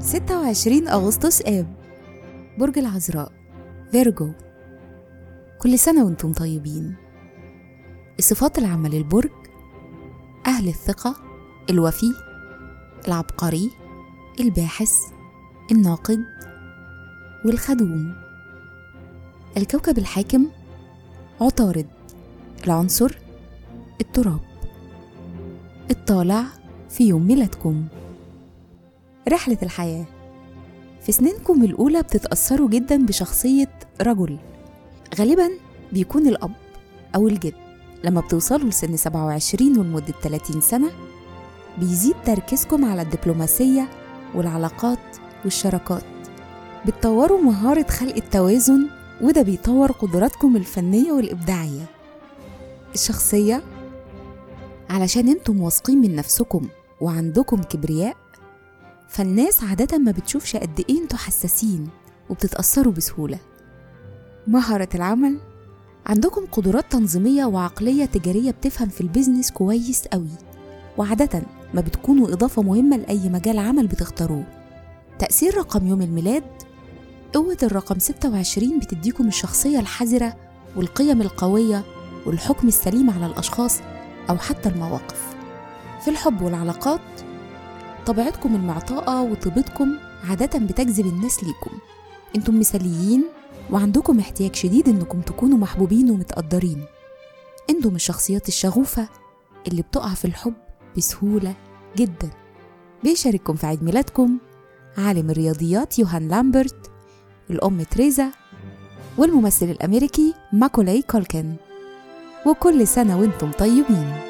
26 أغسطس آب برج العذراء فيرجو. كل سنة وأنتم طيبين. الصفات العامة للبرج أهل الثقة الوفي العبقري الباحث الناقد والخدوم. الكوكب الحاكم عطارد. العنصر التراب. الطالع في يوم ميلادكم. رحلة الحياة. في سنينكم الأولى بتتأثروا جدا بشخصية رجل. غالبا بيكون الأب أو الجد. لما بتوصلوا لسن 27 ولمدة 30 سنة بيزيد تركيزكم على الدبلوماسية والعلاقات والشراكات. بتطوروا مهارة خلق التوازن وده بيطور قدراتكم الفنية والإبداعية. الشخصية علشان أنتم واثقين من نفسكم وعندكم كبرياء فالناس عادة ما بتشوفش قد إيه أنتوا حساسين وبتتأثروا بسهولة. مهارة العمل. عندكم قدرات تنظيمية وعقلية تجارية بتفهم في البيزنس كويس قوي. وعادة ما بتكونوا إضافة مهمة لأي مجال عمل بتختاروه. تأثير رقم يوم الميلاد. قوة الرقم 26 بتديكم الشخصية الحذرة والقيم القوية والحكم السليم على الأشخاص أو حتى المواقف. في الحب والعلاقات. طبيعتكم المعطاءة وطيبتكم عادة بتجذب الناس ليكم. أنتم مثاليين وعندكم احتياج شديد انكم تكونوا محبوبين ومتقدرين. أنتم الشخصيات الشغوفة اللي بتقع في الحب بسهولة جدا. بيشارككم في عيد ميلادكم عالم الرياضيات يوهان لامبرت الأم تريزا والممثل الأمريكي ماكولاي كولكن وكل سنة وأنتم طيبين.